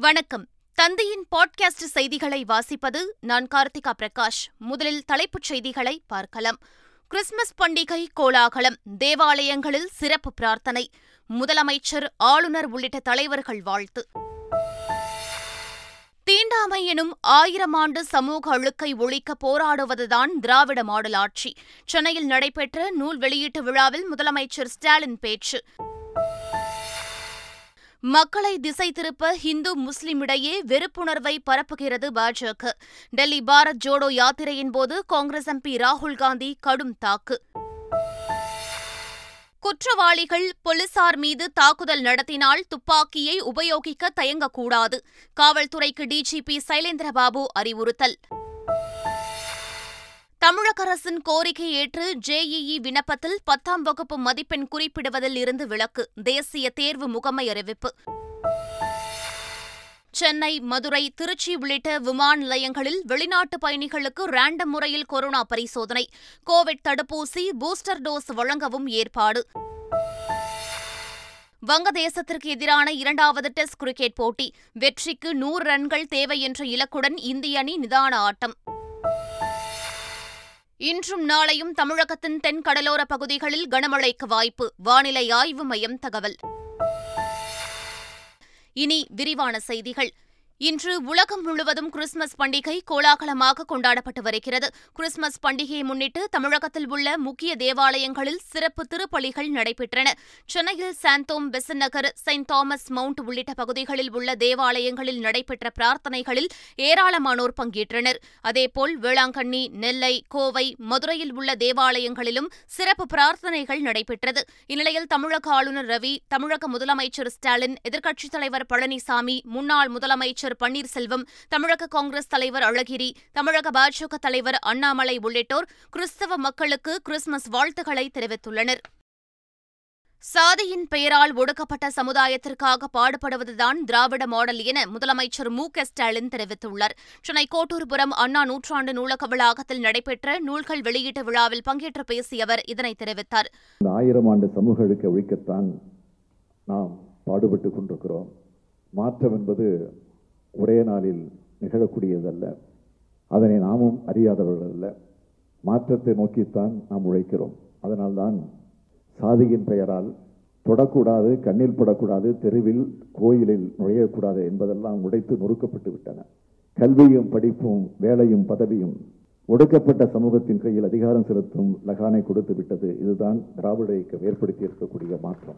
வணக்கம். தந்தையின் பாட்காஸ்ட் செய்திகளை வாசிப்பது நான் கார்த்திகா பிரகாஷ். முதலில் தலைப்புச் செய்திகளை பார்க்கலாம். கிறிஸ்துமஸ் பண்டிகை கோலாகலம் தேவாலயங்களில் சிறப்பு பிரார்த்தனை. முதலமைச்சர் ஆளுநர் உள்ளிட்ட தலைவர்கள் வாழ்த்து. தீண்டாமை எனும் ஆயிரம் ஆண்டு சமூக அழுக்கை ஒழிக்க போராடுவதுதான் திராவிட மாடல் ஆட்சி. சென்னையில் நடைபெற்ற நூல் வெளியீட்டு விழாவில் முதலமைச்சர் ஸ்டாலின் பேச்சு. மக்களை திசை திருப்ப இந்து முஸ்லிம் இடையே வெறுப்புணர்வை பரப்புகிறது பாஜக. டெல்லி பாரத் ஜோடோ யாத்திரையின் போது காங்கிரஸ் எம்பி ராகுல் காந்தி கடும் தாக்கு. குற்றவாளிகள் போலீசார் மீது தாக்குதல் நடத்தினால் துப்பாக்கியை உபயோகிக்க தயங்கக்கூடாது. காவல்துறைக்கு டிஜிபி சைலேந்திரபாபு அறிவுறுத்தல். தமிழக அரசின் கோரிக்கை ஏற்று ஜேஇஇ விண்ணப்பத்தில் பத்தாம் வகுப்பு மதிப்பெண் குறிப்பிடுவதில் இருந்து விலக்கு தேசிய தேர்வு முகமை அறிவிப்பு. சென்னை மதுரை திருச்சி உள்ளிட்ட விமான நிலையங்களில் வெளிநாட்டு பயணிகளுக்கு ரேண்டம் முறையில் கொரோனா பரிசோதனை கோவிட் தடுப்பூசி பூஸ்டர் டோஸ் வழங்கவும் ஏற்பாடு. வங்கதேசத்திற்கு எதிரான இரண்டாவது டெஸ்ட் கிரிக்கெட் போட்டி வெற்றிக்கு நூறு ரன்கள் தேவை என்ற இலக்குடன் இந்திய அணி நிதான ஆட்டம். இன்றும் நாளையும் தமிழகத்தின் தென் கடலோர பகுதிகளில் கனமழைக்கு வாய்ப்பு. வானிலை ஆய்வு மையம் தகவல். இனி விரிவான செய்திகள். இன்று உலகம் முழுவதும் கிறிஸ்துமஸ் பண்டிகை கோலாகலமாக கொண்டாடப்பட்டு வருகிறது. கிறிஸ்துமஸ் பண்டிகையை முன்னிட்டு தமிழகத்தில் உள்ள முக்கிய தேவாலயங்களில் சிறப்பு திருப்பலிகள் நடைபெற்றன. சென்னையில் Santhome Besant Nagar Saint Thomas Mount உள்ளிட்ட பகுதிகளில் உள்ள தேவாலயங்களில் நடைபெற்ற பிரார்த்தனைகளில் ஏராளமானோர் பங்கேற்றனர். அதேபோல் வேளாங்கண்ணி நெல்லை கோவை மதுரையில் உள்ள தேவாலயங்களிலும் சிறப்பு பிரார்த்தனைகள் நடைபெற்றது. இந்நிலையில் தமிழக ஆளுநர் ரவி தமிழக முதலமைச்சர் ஸ்டாலின் எதிர்க்கட்சித் தலைவர் பழனிசாமி முன்னாள் முதலமைச்சர் அமைச்சர் பன்னீர்செல்வம் தமிழக காங்கிரஸ் தலைவர் அழகிரி தமிழக பாஜக தலைவர் அண்ணாமலை உள்ளிட்டோர் கிறிஸ்தவ மக்களுக்கு கிறிஸ்துமஸ் வாழ்த்துக்களை தெரிவித்துள்ளனர். சாதியின் பெயரால் ஒடுக்கப்பட்ட சமுதாயத்திற்காக பாடுபடுவதுதான் திராவிட மாடல் என முதலமைச்சர் மு க ஸ்டாலின் தெரிவித்துள்ளார். சென்னை கோட்டூர்புரம் அண்ணா நூற்றாண்டு நூலக வளாகத்தில் நடைபெற்ற நூல்கள் வெளியீட்டு விழாவில் பங்கேற்று பேசிய அவர் இதனை தெரிவித்தார். ஆயிரம் ஆண்டு சமூக அழுக்க ஒழிக்கத்தான் நாம் பாடுபட்டுக் கொண்டிருக்கிறோம். மாற்றம் என்பது ஒரே நாளில் நிகழக்கூடியதல்ல. அதனை நாமும் அறியாதவர்கள் அல்ல மாற்றத்தை நோக்கித்தான் நாம் உழைக்கிறோம். அதனால்தான் சாதியின் பெயரால் தொடக்கூடாது கண்ணில் படக்கூடாது தெருவில் கோயிலில் நுழையக்கூடாது என்பதெல்லாம் உடைத்து நொறுக்கப்பட்டு விட்டன. கல்வியும் படிப்பும் வேலையும் பதவியும் ஒடுக்கப்பட்ட சமூகத்தின் கையில் அதிகாரம் செலுத்தும் லகானை கொடுத்து விட்டது. இதுதான் திராவிட இயக்கம் ஏற்படுத்தி இருக்கக்கூடிய மாற்றம்.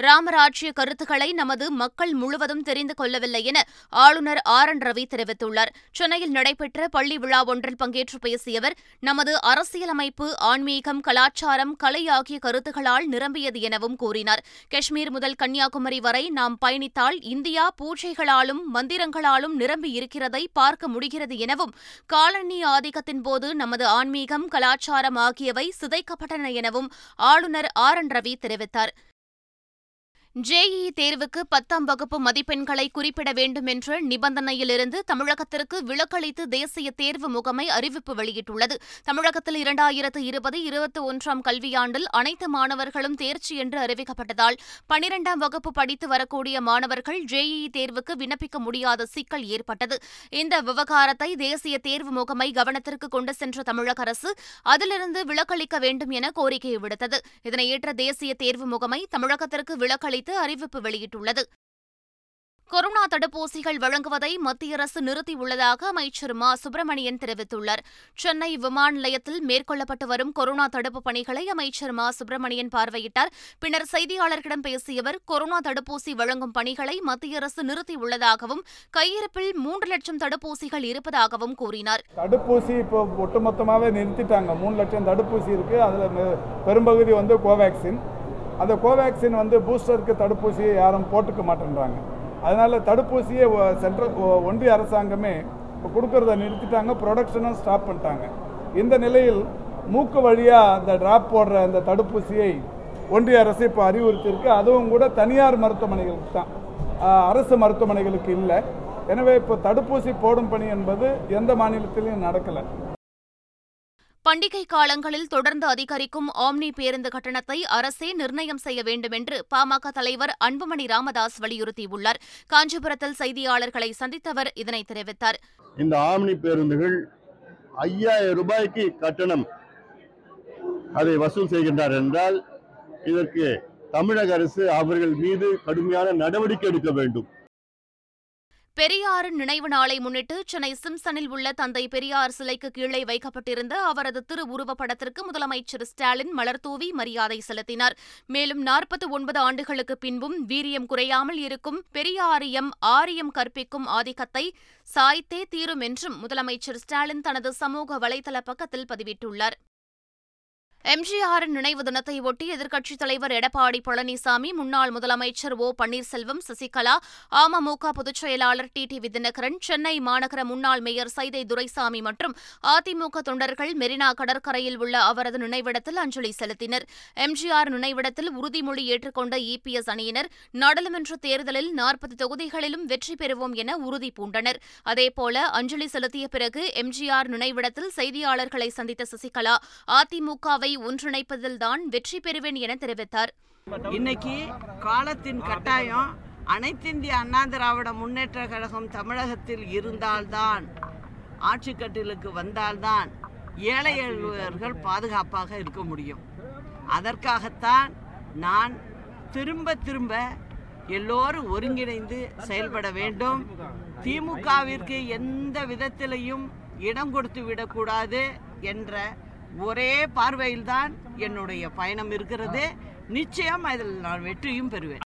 ராமராஜ்ய கருத்துக்களை நமது மக்கள் முழுவதும் தெரிந்து கொள்ளவில்லை என ஆளுநர் ஆர் என் ரவி தெரிவித்துள்ளார். சென்னையில் நடைபெற்ற பள்ளி விழா ஒன்றில் பங்கேற்று பேசிய அவர் நமது அரசியலமைப்பு ஆன்மீகம் கலாச்சாரம் கலை ஆகிய கருத்துக்களால் நிரம்பியது எனவும் கூறினார். காஷ்மீர் முதல் கன்னியாகுமரி வரை நாம் பயணித்தால் இந்தியா பூஜைகளாலும் மந்திரங்களாலும் நிரம்பி இருக்கிறதை பார்க்க முடிகிறது எனவும் காலனி ஆதிக்கத்தின் போது நமது ஆன்மீகம் கலாச்சாரம் ஆகியவை சிதைக்கப்பட்டன எனவும் ஆளுநர் ஆர் என் ரவி தெரிவித்தார். ஜேஇ தேர்வுக்கு பத்தாம் வகுப்பு மதிப்பெண்களை குறிப்பிட வேண்டும் என்ற நிபந்தனையிலிருந்து தமிழகத்திற்கு விலக்களித்து தேசிய தேர்வு முகமை அறிவிப்பு வெளியிட்டுள்ளது. தமிழகத்தில் இரண்டாயிரத்து இருபது இருபத்தி ஒன்றாம் கல்வியாண்டில் அனைத்து மாணவர்களும் தேர்ச்சி என்று அறிவிக்கப்பட்டதால் பனிரெண்டாம் வகுப்பு படித்து வரக்கூடிய மாணவர்கள் ஜேஇ தேர்வுக்கு விண்ணப்பிக்க முடியாத சிக்கல் ஏற்பட்டது. இந்த விவகாரத்தை தேசிய தேர்வு முகமை கவனத்திற்கு கொண்டு சென்ற தமிழக அரசு அதிலிருந்து விலக்களிக்க வேண்டும் என கோரிக்கை விடுத்தது. இதனை ஏற்ற தேசிய தேர்வு முகமை தமிழகத்திற்கு விலக்களி குறித்து அறிவிப்பு வெளியிட்டுள்ளது. கொரோனா தடுப்பூசிகள் வழங்குவதை மத்திய அரசு நிறுத்தியுள்ளதாக அமைச்சர் மா. சுப்பிரமணியன் தெரிவித்துள்ளார். சென்னை விமான நிலையத்தில் மேற்கொள்ளப்பட்டு வரும் கொரோனா தடுப்பு பணிகளை அமைச்சர் மா. சுப்பிரமணியன் பார்வையிட்டார். பின்னர் செய்தியாளர்களிடம் பேசிய அவர் கொரோனா தடுப்பூசி வழங்கும் பணிகளை மத்திய அரசு நிறுத்தியுள்ளதாகவும் கையிருப்பில் மூன்று லட்சம் தடுப்பூசிகள் இருப்பதாகவும் கூறினார். தடுப்பூசி இப்போ ஒட்டுமொத்தமாகவே நிறுத்திட்டாங்க. மூணு லட்சம் தடுப்பூசி இருக்கு. அதில் பெரும்பகுதி வந்து கோவேக்சின். அந்த கோவேக்சின் வந்து பூஸ்டருக்கு தடுப்பூசியை யாரும் போட்டுக்க மாட்டேன்றாங்க. அதனால் தடுப்பூசியை சென்ட்ரல் ஒன்றிய அரசாங்கமே இப்போ கொடுக்கறத நிறுத்திட்டாங்க ப்ரொடக்ஷனும் ஸ்டாப் பண்ணிட்டாங்க. இந்த நிலையில் மூக்கு வழியாக அந்த ட்ராப் போடுற அந்த தடுப்பூசியை ஒன்றிய அரசு இப்போ அறிவுறுத்தியிருக்கு. அதுவும் கூட தனியார் மருத்துவமனைகளுக்கு தான். அரசு மருத்துவமனைகளுக்கு இல்லை. எனவே இப்போ தடுப்பூசி போடும் பணி என்பது எந்த மாநிலத்திலையும் நடக்கலை. பண்டிகை காலங்களில் தொடர்ந்து அதிகரிக்கும் ஆம்னி பேருந்து கட்டணத்தை அரசே நிர்ணயம் செய்ய வேண்டும் என்று பாமக தலைவர் அன்புமணி ராமதாஸ் வலியுறுத்தியுள்ளார். காஞ்சிபுரத்தில் செய்தியாளர்களை சந்தித்தவர் இதனை தெரிவித்தார். இந்த ஆம்னி பேருந்துகள் ஐயாயிரம் ரூபாய்க்கு கட்டணம் அதை வசூல் செய்கின்றார் என்றால் இதற்கு தமிழக அரசு அவர்கள் மீது கடுமையான நடவடிக்கை எடுக்க வேண்டும். பெரியாரின் நினைவு நாளை முன்னிட்டு சென்னை சிம்சனில் உள்ள தந்தை பெரியார் சிலைக்கு கீழே வைக்கப்பட்டிருந்த அவரது திருவுருவப் படத்திற்கு முதலமைச்சர் ஸ்டாலின் மலர்தூவி மரியாதை செலுத்தினார். மேலும் நாற்பத்தி ஒன்பது ஆண்டுகளுக்கு பின்பும் வீரியம் குறையாமல் இருக்கும் பெரியாரியம் ஆரியம் கற்பிக்கும் ஆதிக்கத்தை சாய்த்தே தீரும் என்றும் முதலமைச்சர் ஸ்டாலின் தனது சமூக வலைதள பக்கத்தில் பதிவிட்டுள்ளார். எம்ஜிஆரின் நினைவு தினத்தை ஒட்டி எதிர்க்கட்சித் தலைவர் எடப்பாடி பழனிசாமி முன்னாள் முதலமைச்சர் ஓ பன்னீர்செல்வம் சசிகலா அமமுக பொதுச் செயலாளர் டி டி தினகரன் சென்னை மாநகர முன்னாள் மேயர் சைதை துரைசாமி மற்றும் அதிமுக தொண்டர்கள் மெரினா கடற்கரையில் உள்ள அவரது நினைவிடத்தில் அஞ்சலி செலுத்தினர். எம்ஜிஆர் நினைவிடத்தில் உறுதிமொழி ஏற்றுக்கொண்ட இபிஎஸ் அணியினர் நாடாளுமன்ற தேர்தலில் நாற்பது தொகுதிகளிலும் வெற்றி பெறுவோம் என உறுதி பூண்டனர். அதேபோல அஞ்சலி செலுத்திய பிறகு எம்ஜிஆர் நினைவிடத்தில் செய்தியாளர்களை சந்தித்த சசிகலா அதிமுகவை ஒன்றிணைப்பதில்தான் வெற்றி பெறுவேன் என தெரிவித்தார். இன்னைக்கு காலத்தின் கட்டாயம் அனைத்திந்திய அண்ணா திராவிட முன்னேற்ற கழகம் தமிழகத்தில் இருந்தால்தான் ஆட்சி கட்டிலுக்கு வந்தால்தான் ஏழை எழுவர்கள் பாதுகாப்பாக இருக்க முடியும். அதற்காகத்தான் நான் திரும்ப திரும்ப எல்லோரும் ஒருங்கிணைந்து செயல்பட வேண்டும். திமுகவிற்கு எந்த விதத்திலையும் இடம் கொடுத்து விடக்கூடாது என்ற ஒரே பார்வையில்தான் என்னுடைய பயணம் இருக்கிறது. நிச்சயம் அதில் நான் வெற்றியும் பெறுவேன்.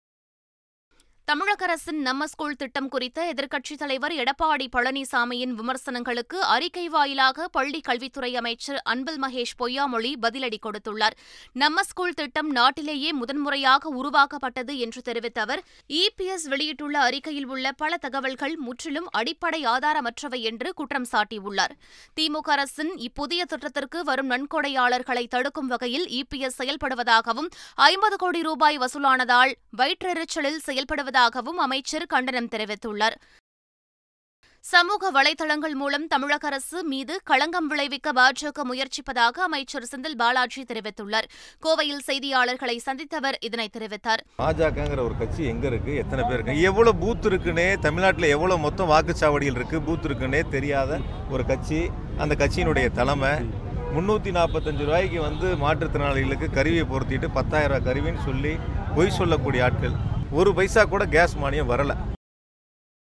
தமிழக அரசின் நம்ம ஸ்கூல் திட்டம் குறித்த எதிர்க்கட்சித் தலைவர் எடப்பாடி பழனிசாமியின் விமர்சனங்களுக்கு அறிக்கை வாயிலாக பள்ளி கல்வித்துறை அமைச்சர் அன்பில் மகேஷ் பொய்யாமொழி பதிலடி கொடுத்துள்ளார். நம்ம ஸ்கூல் திட்டம் நாட்டிலேயே முதன்முறையாக உருவாக்கப்பட்டது என்று தெரிவித்த அவர் இபிஎஸ் வெளியிட்டுள்ள அறிக்கையில் உள்ள பல தகவல்கள் முற்றிலும் அடிப்படை ஆதாரமற்றவை என்று குற்றம் சாட்டியுள்ளார். திமுக அரசின் இப்புதிய திட்டத்திற்கு வரும் நன்கொடையாளர்களை தடுக்கும் வகையில் இபிஎஸ் செயல்படுவதாகவும் ஐம்பது கோடி ரூபாய் வசூலானதால் வயிற்றெரிச்சலில் செயல்படுவதாகவும் அமைச்சர் கண்டனம் தெரிவித்துள்ளார். சமூக வலைதளங்கள் மூலம் தமிழக அரசு மீது களங்கம் விளைவிக்க பாஜக முயற்சிப்பதாக அமைச்சர் செந்தில் பாலாஜி தெரிவித்துள்ளார். கோவையில் செய்தியாளர்களை சந்தித்தவர் இதனை தெரிவித்தார். பாஜகங்கிற ஒரு கட்சி எங்க இருக்கு? எத்தனை பேர் இருக்கு? எவ்வளவு பூத் இருக்குன்னே தமிழ்நாட்டில் எவ்வளவு மொத்தம் வாக்குச்சாவடியில் இருக்கு பூத் இருக்குன்னே தெரியாத ஒரு கட்சி. அந்த கட்சியினுடைய தலைமை முந்நூற்றி நாற்பத்தஞ்சு ரூபாய்க்கு வந்து மாற்றுத்திறனாளிகளுக்கு கருவியை பொருத்திட்டு பத்தாயிரம் ரூபாய் கருவின்னு சொல்லி பொய் சொல்லக்கூடிய ஆட்கள். ஒரு பைசா கூட கேஸ் மானியம் வரல.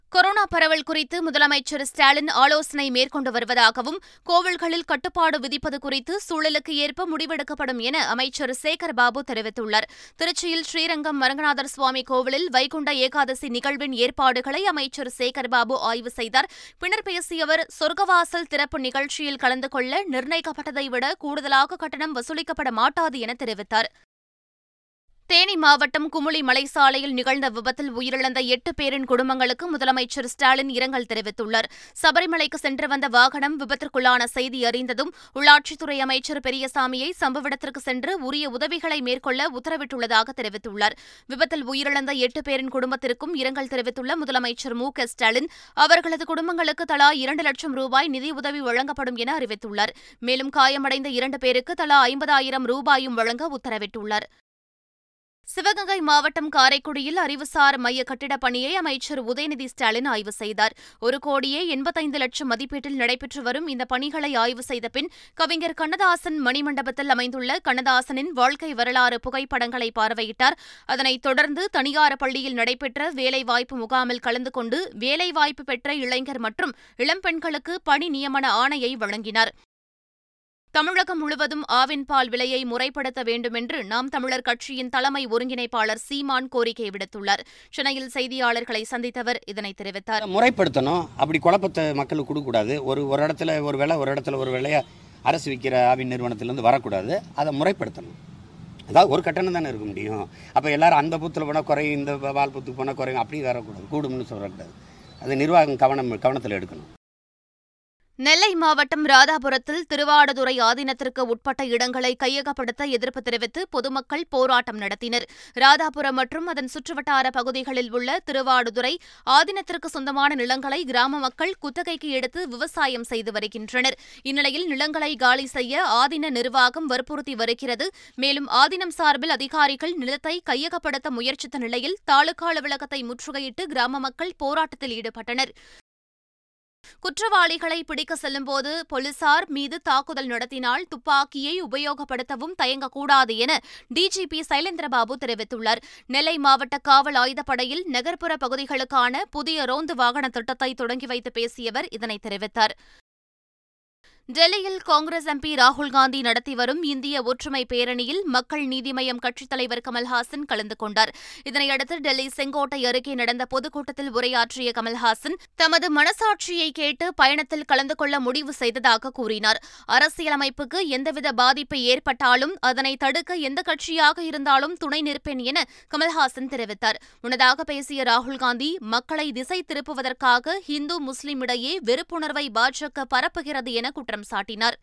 கொரோனா பரவல் குறித்து முதலமைச்சர் ஸ்டாலின் ஆலோசனை மேற்கொண்டு வருவதாகவும் கோவில்களில் கட்டுப்பாடு விதிப்பது குறித்து சூழலுக்கு ஏற்ப முடிவெடுக்கப்படும் என அமைச்சர் சேகர் பாபு தெரிவித்துள்ளார். திருச்சியில் ஸ்ரீரங்கம் மரங்கநாதர் சுவாமி கோவிலில் வைகுண்ட ஏகாதசி நிகழ்வின் ஏற்பாடுகளை அமைச்சர் சேகர் பாபு ஆய்வு செய்தார். பின்னர் பேசிய அவர் சொர்க்கவாசல் திறப்பு நிகழ்ச்சியில் கலந்து கொள்ள நிர்ணயிக்கப்பட்டதை விட கூடுதலாக கட்டணம் வசூலிக்கப்பட மாட்டாது என தெரிவித்தார். தேனி மாவட்டம் குமுளி மலைசாலையில் நிகழ்ந்த விபத்தில் உயிரிழந்த எட்டு பேரின் குடும்பங்களுக்கு முதலமைச்சர் ஸ்டாலின் இரங்கல் தெரிவித்துள்ளார். சபரிமலைக்கு சென்று வந்த வாகனம் விபத்திற்குள்ளான செய்தி அறிந்ததும் உள்ளாட்சித்துறை அமைச்சர் பெரியசாமியை சம்பவ இடத்திற்கு சென்று உரிய உதவிகளை மேற்கொள்ள உத்தரவிட்டுள்ளதாக தெரிவித்துள்ளார். விபத்தில் உயிரிழந்த எட்டு பேரின் குடும்பத்திற்கும் இரங்கல் தெரிவித்துள்ள முதலமைச்சர் மு க ஸ்டாலின் அவர்களது குடும்பங்களுக்கு தலா இரண்டு லட்சம் ரூபாய் நிதியுதவி வழங்கப்படும் என அறிவித்துள்ளார். மேலும் காயமடைந்த இரண்டு பேருக்கு தலா ஐம்பதாயிரம் ரூபாயும் வழங்க உத்தரவிட்டுள்ளார். சிவகங்கை மாவட்டம் காரைக்குடியில் அறிவுசார் மைய கட்டிடப் பணியை அமைச்சர் உதயநிதி ஸ்டாலின் ஆய்வு செய்தார். ஒரு கோடியே எண்பத்தைந்து லட்சம் மதிப்பீட்டில் நடைபெற்று வரும் இந்த பணிகளை ஆய்வு செய்த பின் கவிஞர் கண்ணதாசன் மணிமண்டபத்தில் அமைந்துள்ள கண்ணதாசனின் வாழ்க்கை வரலாறு புகைப்படங்களை பார்வையிட்டார். அதனைத் தொடர்ந்து தனியார் பள்ளியில் நடைபெற்ற வேலைவாய்ப்பு முகாமில் கலந்து கொண்டு வேலைவாய்ப்பு பெற்ற இளைஞர் மற்றும் இளம்பெண்களுக்கு பணி நியமன ஆணையை வழங்கினார். தமிழகம் முழுவதும் ஆவின் பால் விலையை முறைப்படுத்த வேண்டுமென்று நாம் தமிழர் கட்சியின் தலைமை ஒருங்கிணைப்பாளர் சீமான் கோரிக்கை விடுத்துள்ளார். சென்னையில் செய்தியாளர்களை சந்தித்தவர் இதனை தெரிவித்தார். முறைப்படுத்தணும். அப்படி குழப்பத்தை மக்களுக்கு கொடுக்கக்கூடாது. ஒரு ஒரு இடத்துல ஒரு விலை ஒரு இடத்துல ஒரு விலையை அரசு விற்கிற ஆவின் நிறுவனத்திலேருந்து வரக்கூடாது. அதை முறைப்படுத்தணும். அதாவது ஒரு கட்டணம் தானே இருக்க முடியும். அப்போ எல்லாரும் அந்த புத்தில் போனால் குறையும் இந்த பால் புத்துக்கு போனால் குறையும் அப்படி வரக்கூடாது. கூடும்னு சொல்லக்கூடாது அது நிர்வாகம் கவனம் கவனத்தில் எடுக்கணும். நெல்லை மாவட்டம் ராதாபுரத்தில் திருவாடுதுறை ஆதீனத்திற்கு உட்பட்ட இடங்களை கையகப்படுத்த எதிர்ப்பு தெரிவித்து பொதுமக்கள் போராட்டம் நடத்தினர். ராதாபுரம் மற்றும் அதன் சுற்றுவட்டார பகுதிகளில் உள்ள திருவாடுதுறை ஆதீனத்திற்கு சொந்தமான நிலங்களை கிராம மக்கள் குத்தகைக்கு எடுத்து விவசாயம் செய்து வருகின்றனர். இந்நிலையில் நிலங்களை காலி செய்ய ஆதீன நிர்வாகம் வற்புறுத்தி வருகிறது. மேலும் ஆதீனம் சார்பில் அதிகாரிகள் நிலத்தை கையகப்படுத்த முயற்சித்த நிலையில் தாலுகா அலுவலகத்தை முற்றுகையிட்டு கிராம மக்கள் போராட்டத்தில் ஈடுபட்டனர். குற்றவாளிகளை பிடிக்க செல்லும்போது போலீசார் மீது தாக்குதல் நடத்தினால் துப்பாக்கியை உபயோகப்படுத்தவும் தயங்கக்கூடாது என டிஜிபி சைலேந்திரபாபு தெரிவித்துள்ளார். நெல்லை மாவட்ட காவல் ஆயுதப்படையில் நகர்ப்புற பகுதிகளுக்கான புதிய ரோந்து வாகன திட்டத்தை தொடங்கி வைத்து பேசியவர் இதனை தெரிவித்தார். டெல்லியில் காங்கிரஸ் எம்பி ராகுல் காந்தி நடத்தி வரும் இந்திய ஒற்றுமை பேரணியில் மக்கள் நீதி மய்யம் கட்சித் தலைவர் கமல்ஹாசன் கலந்து கொண்டார். இதனையடுத்து டெல்லி செங்கோட்டை அருகே நடந்த பொதுக்கூட்டத்தில் உரையாற்றிய கமல்ஹாசன் தமது மனசாட்சியை கேட்டு பயணத்தில் கலந்து கொள்ள முடிவு செய்ததாக கூறினார். அரசியலமைப்புக்கு எந்தவித பாதிப்பு ஏற்பட்டாலும் அதனை தடுக்க எந்த கட்சியாக இருந்தாலும் துணை நிற்பேன் என கமல்ஹாசன் தெரிவித்தார். முன்னதாக பேசிய ராகுல் காந்தி மக்களை திசை திருப்புவதற்காக இந்து முஸ்லிம் இடையே வெறுப்புணர்வை பாஜக பரப்புகிறது என குற்றம் சாட்டினார்.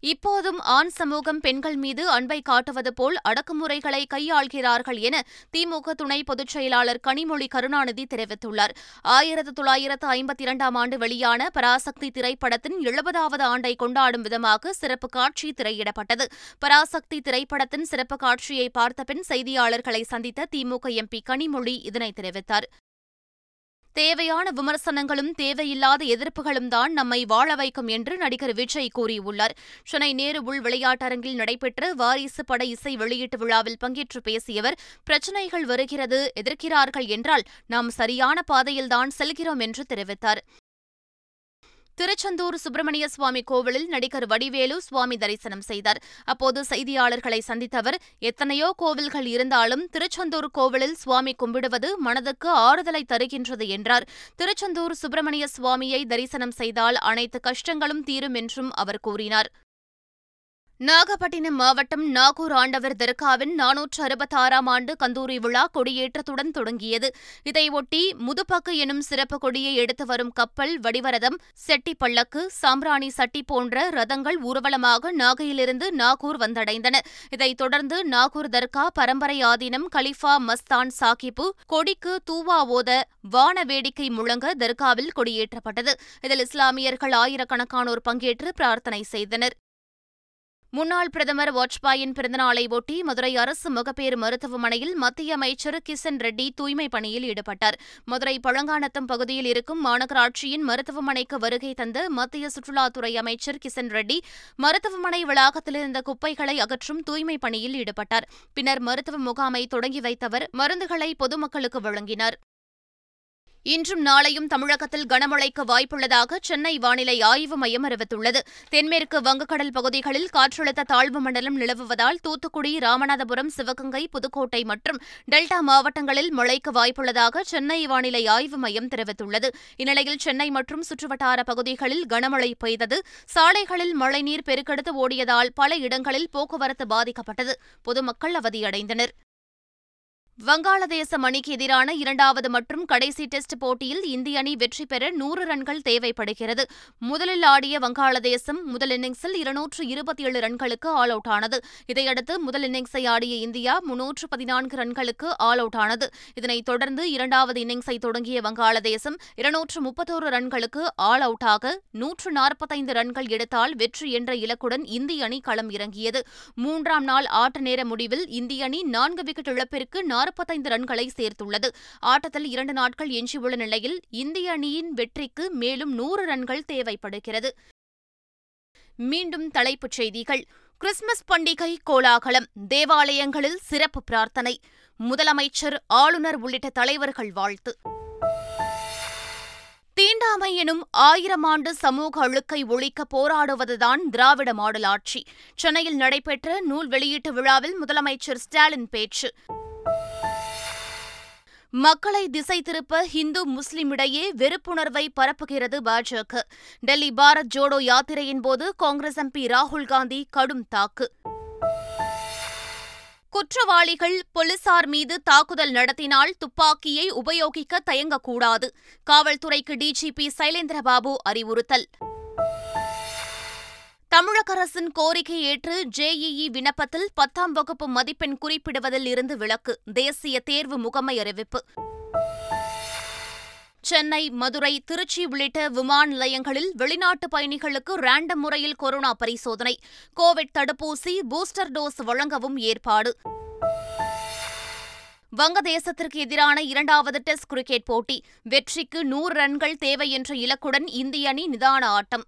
இப்போதும் ஆண் சமூகம் பெண்கள் மீது அன்பை காட்டுவது போல் அடக்குமுறைகளை கையாள்கிறார்கள் என திமுக துணை பொதுச் செயலாளர் கனிமொழி கருணாநிதி தெரிவித்துள்ளார். ஆயிரத்து தொள்ளாயிரத்து ஐம்பத்தி இரண்டாம் ஆண்டு வெளியான பராசக்தி திரைப்படத்தின் எழுபதாவது ஆண்டை கொண்டாடும் விதமாக சிறப்பு காட்சி திரையிடப்பட்டது. பராசக்தி திரைப்படத்தின் சிறப்பு காட்சியை பார்த்த பின் செய்தியாளர்களை சந்தித்த திமுக எம்பி கனிமொழி இதனை தெரிவித்தார். தேவையான விமர்சனங்களும் தேவையில்லாத எதிர்ப்புகளும் தான் நம்மை வாழ வைக்கும் என்று நடிகர் விஜய் கூறியுள்ளார். சென்னை நேரு உள் விளையாட்டரங்கில் நடைபெற்ற வாரிசு பட இசை வெளியீட்டு விழாவில் பங்கேற்று பேசியவர் பிரச்சினைகள் வருகிறது எதிர்க்கிறார்கள் என்றால் நாம் சரியான பாதையில்தான் செல்கிறோம் என்று தெரிவித்தார். திருச்செந்தூர் சுப்பிரமணிய சுவாமி கோவிலில் நடிகர் வடிவேலு சுவாமி தரிசனம் செய்தார். அப்போது செய்தியாளர்களை சந்தித்த அவர் எத்தனையோ கோவில்கள் இருந்தாலும் திருச்செந்தூர் கோவிலில் சுவாமி கும்பிடுவது மனதுக்கு ஆறுதலை தருகின்றது என்றார். திருச்செந்தூர் சுப்பிரமணிய சுவாமியை தரிசனம் செய்தால் அனைத்து கஷ்டங்களும் தீரும் என்றும் அவர் கூறினார். நாகப்பட்டினம் மாவட்டம் நாகூர் ஆண்டவர் தர்காவின் நானூற்று அறுபத்தாறாம் ஆண்டு கந்தூரி விழா கொடியேற்றத்துடன் தொடங்கியது. இதையொட்டி முதுப்பக்கு எனும் சிறப்பு கொடியை எடுத்து வரும் கப்பல் வடிவரதம் செட்டி பள்ளக்கு சாம்ராணி சட்டி போன்ற ரதங்கள் ஊர்வலமாக நாகையிலிருந்து நாகூர் வந்தடைந்தன. இதைத் தொடர்ந்து நாகூர் தர்கா பரம்பரை ஆதீனம் கலிஃபா மஸ்தான் சாகிபு கொடிக்கு தூவா ஓத வான வேடிக்கை முழங்க தர்காவில் கொடியேற்றப்பட்டது. இதில் இஸ்லாமியர்கள் ஆயிரக்கணக்கானோர் பங்கேற்று பிரார்த்தனை செய்தனர். முன்னாள் பிரதமர் வாஜ்பாயின் பிறந்தநாளை ஒட்டி மதுரை அரசு மகப்பேறு மருத்துவமனையில் மத்திய அமைச்சர் கிஷன் ரெட்டி தூய்மை பணியில் ஈடுபட்டார். மதுரை பழங்கானத்தம் பகுதியில் இருக்கும் மாநகராட்சியின் மருத்துவமனைக்கு வருகை தந்த மத்திய சுற்றுலாத்துறை அமைச்சர் கிஷன் ரெட்டி மருத்துவமனை வளாகத்தில் இருந்த குப்பைகளை அகற்றும் தூய்மை பணியில் ஈடுபட்டார். பின்னர் மருத்துவ முகாமை தொடங்கி வைத்தவர் மருந்துகளை பொதுமக்களுக்கு வழங்கினார். இன்றும் நாளையும் தமிழகத்தில் கனமழைக்கு வாய்ப்புள்ளதாக சென்னை வானிலை ஆய்வு மையம் அறிவித்துள்ளது. தென்மேற்கு வங்கக்கடல் பகுதிகளில் காற்றழுத்த தாழ்வு மண்டலம் நிலவுவதால் தூத்துக்குடி ராமநாதபுரம் சிவகங்கை புதுக்கோட்டை மற்றும் டெல்டா மாவட்டங்களில் மழைக்கு வாய்ப்புள்ளதாக சென்னை வானிலை ஆய்வு மையம் தெரிவித்துள்ளது. இந்நிலையில் சென்னை மற்றும் சுற்றுவட்டார பகுதிகளில் கனமழை பெய்தது. சாலைகளில் மழைநீர் பெருக்கெடுத்து ஓடியதால் பல இடங்களில் போக்குவரத்து பாதிக்கப்பட்டது. பொதுமக்கள் அவதியடைந்தனர். வங்காளதேச அணிக்கு எதிரான இரண்டாவது மற்றும் கடைசி டெஸ்ட் போட்டியில் இந்திய அணி வெற்றி பெற நூறு ரன்கள் தேவைப்படுகிறது. முதலில் ஆடிய வங்காளதேசம் முதல் இன்னிங்ஸில் இருநூற்று இருபத்தி ஏழு ரன்களுக்கு ஆல் அவுட் ஆனது. இதையடுத்து முதல் இன்னிங்ஸை ஆடிய இந்தியா முன்னூற்று பதினான்கு ரன்களுக்கு ஆல் அவுட் ஆனது. இதனைத் தொடர்ந்து இரண்டாவது இன்னிங்ஸை தொடங்கிய வங்காளதேசம் இருநூற்று முப்பத்தோரு ரன்களுக்கு ஆல் அவுட்டாக நூற்று நாற்பத்தைந்து ரன்கள் எடுத்தால் வெற்றி என்ற இலக்குடன் இந்திய அணி களம் இறங்கியது. மூன்றாம் நாள் ஆட்ட நேர முடிவில் இந்திய அணி நான்கு விக்கெட் இழப்பிற்கு நாற்பத்தைந்து ரன்களை சேர்த்துள்ளது. ஆட்டத்தில் இரண்டு நாட்கள் எஞ்சியுள்ள நிலையில் இந்திய அணியின் வெற்றிக்கு மேலும் நூறு ரன்கள் தேவைப்படுகிறது. மீண்டும் தலைப்புச் செய்திகள். கிறிஸ்துமஸ் பண்டிகை கோலாகலம் தேவாலயங்களில் சிறப்பு பிரார்த்தனை. முதலமைச்சர் ஆளுநர் உள்ளிட்ட தலைவர்கள் வாழ்த்து. தீண்டாமை எனும் ஆயிரம் ஆண்டு சமூக அழுக்கை ஒழிக்க போராடுவதுதான் திராவிட மாடல் ஆட்சி. சென்னையில் நடைபெற்ற நூல் வெளியீட்டு விழாவில் முதலமைச்சர் ஸ்டாலின் பேச்சு. மக்களை திசை திருப்ப இந்து முஸ்லிம் இடையே வெறுப்புணர்வை பரப்புகிறது பாஜக. டெல்லி பாரத் ஜோடோ யாத்திரையின் போது காங்கிரஸ் எம்பி ராகுல் காந்தி கடும் தாக்கு. குற்றவாளிகள் போலீசார் மீது தாக்குதல் நடத்தினால் துப்பாக்கியை உபயோகிக்க தயங்கக்கூடாது. காவல்துறைக்கு டிஜிபி சைலேந்திரபாபு அறிவுறுத்தல். தமிழக அரசின் கோரிக்கை ஏற்று ஜேஇஇ விண்ணப்பத்தில் பத்தாம் வகுப்பு மதிப்பெண் குறிப்பிடுவதில் இருந்து விலக்கு தேசிய தேர்வு முகமை அறிவிப்பு. சென்னை மதுரை திருச்சி உள்ளிட்ட விமான நிலையங்களில் வெளிநாட்டு பயணிகளுக்கு ரேண்டம் முறையில் கொரோனா பரிசோதனை கோவிட் தடுப்பூசி பூஸ்டர் டோஸ் வழங்கவும் ஏற்பாடு. வங்கதேசத்திற்கு எதிரான இரண்டாவது டெஸ்ட் கிரிக்கெட் போட்டி வெற்றிக்கு நூறு ரன்கள் தேவை என்ற இலக்குடன் இந்திய அணி நிதான ஆட்டம்.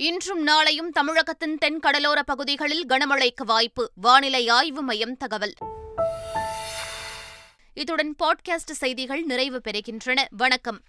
இன்றும் நாளையும் தமிழகத்தின் தென் கடலோர பகுதிகளில் கனமழைக்கு வாய்ப்பு. வானிலை ஆய்வு மையம் தகவல். இத்துடன் பாட்காஸ்ட் செய்திகள் நிறைவு பெறுகின்றன. வணக்கம்.